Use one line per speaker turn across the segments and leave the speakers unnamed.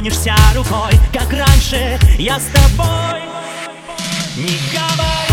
тронешься рукой,
как
раньше я с тобой. Не говори.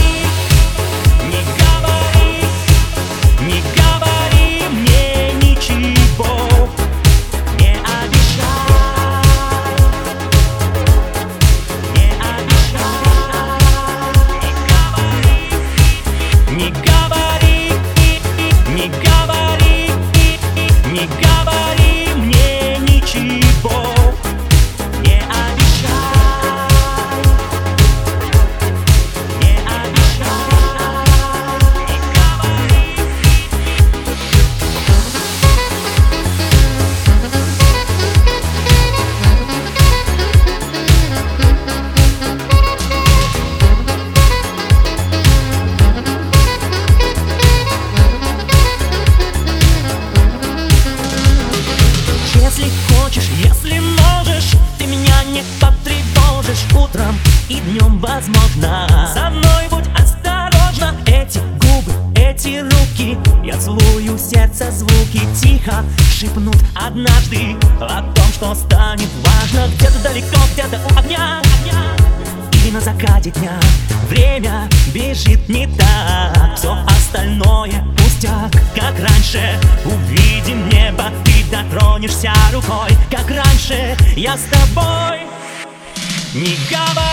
я с тобой не
говорю.